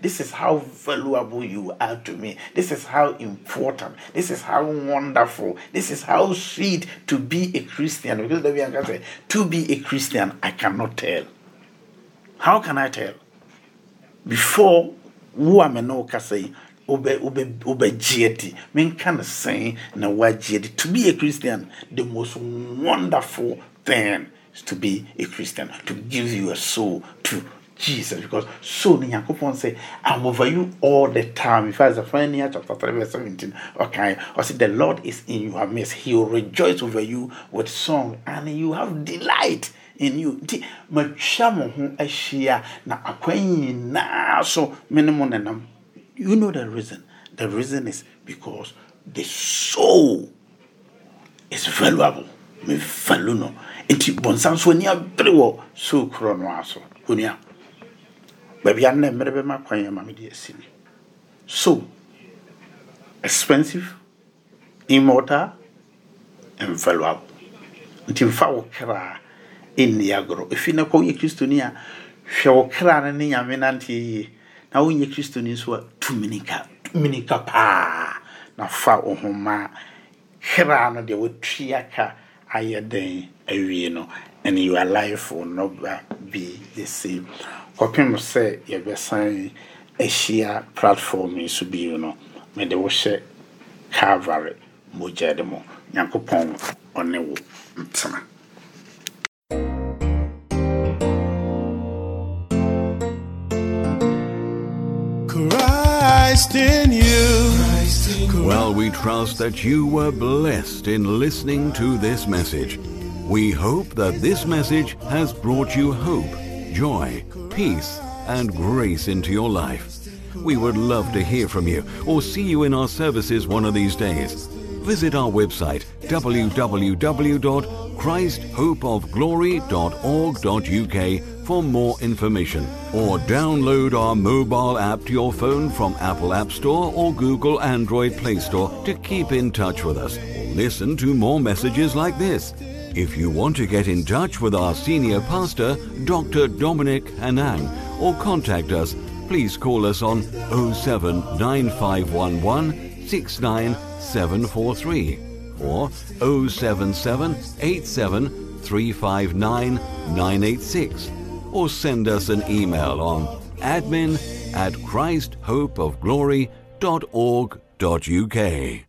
This is how valuable you are to me. This is how important. This is how wonderful. This is how sweet to be a Christian. Because the way say, to be a Christian, I cannot tell. How can I tell? Before wo a me ne wo kasa yi wobɛgye adi menka no sɛn na woagye adi to be a christian the most wonderful thing is to be a christian to give you a soul to Jesus, because so Nyankopɔn say, I'm over you all the time. If I Zephaniah chapter 3, verse 17, okay, or say the Lord is in your midst, he will rejoice over you with song, and you have delight in you nti matwa mo ho ahyia na akwan nyinaa so me ne mo nenam. You know the reason. The reason is because the soul is valuable. Me value no. Nti bɔnsam so ani abere wɔ soul korɔ no aso onua baabi a nnɛ mmerɛ bɛma kwan yɛ mede asi ni so expensive immortal and valuable. Nti mfa wo kraa ɛnni agorɔ ɛfi na kɔ woyɛ kristoni a hwɛ wo kra no ne nyame nante yie na wonyɛ kristoni nso a tuminika paa na fa wo ho ma kra no deɛ watui aka ayɛ den awie no. And your life will not be the same. Kɔpem sɛ yɛbɛsan ahyia platform yi so bio no. Mede wo hyɛ calvary mogya mu nyankopɔn ɔne wo ntena Christ in you. Well, we trust that you were blessed in listening to this message. We hope that this message has brought you hope, joy, peace, and grace into your life. We would love to hear from you or see you in our services one of these days. Visit our website www.christhopeofglory.org.uk for more information or download our mobile app to your phone from Apple App Store or Google Android Play Store to keep in touch with us or listen to more messages like this. If you want to get in touch with our senior pastor, Dr. Dominic Anang, or contact us, please call us on 07951169743 69743 or 077 or send us an email on admin at christhopeofglory.org.uk.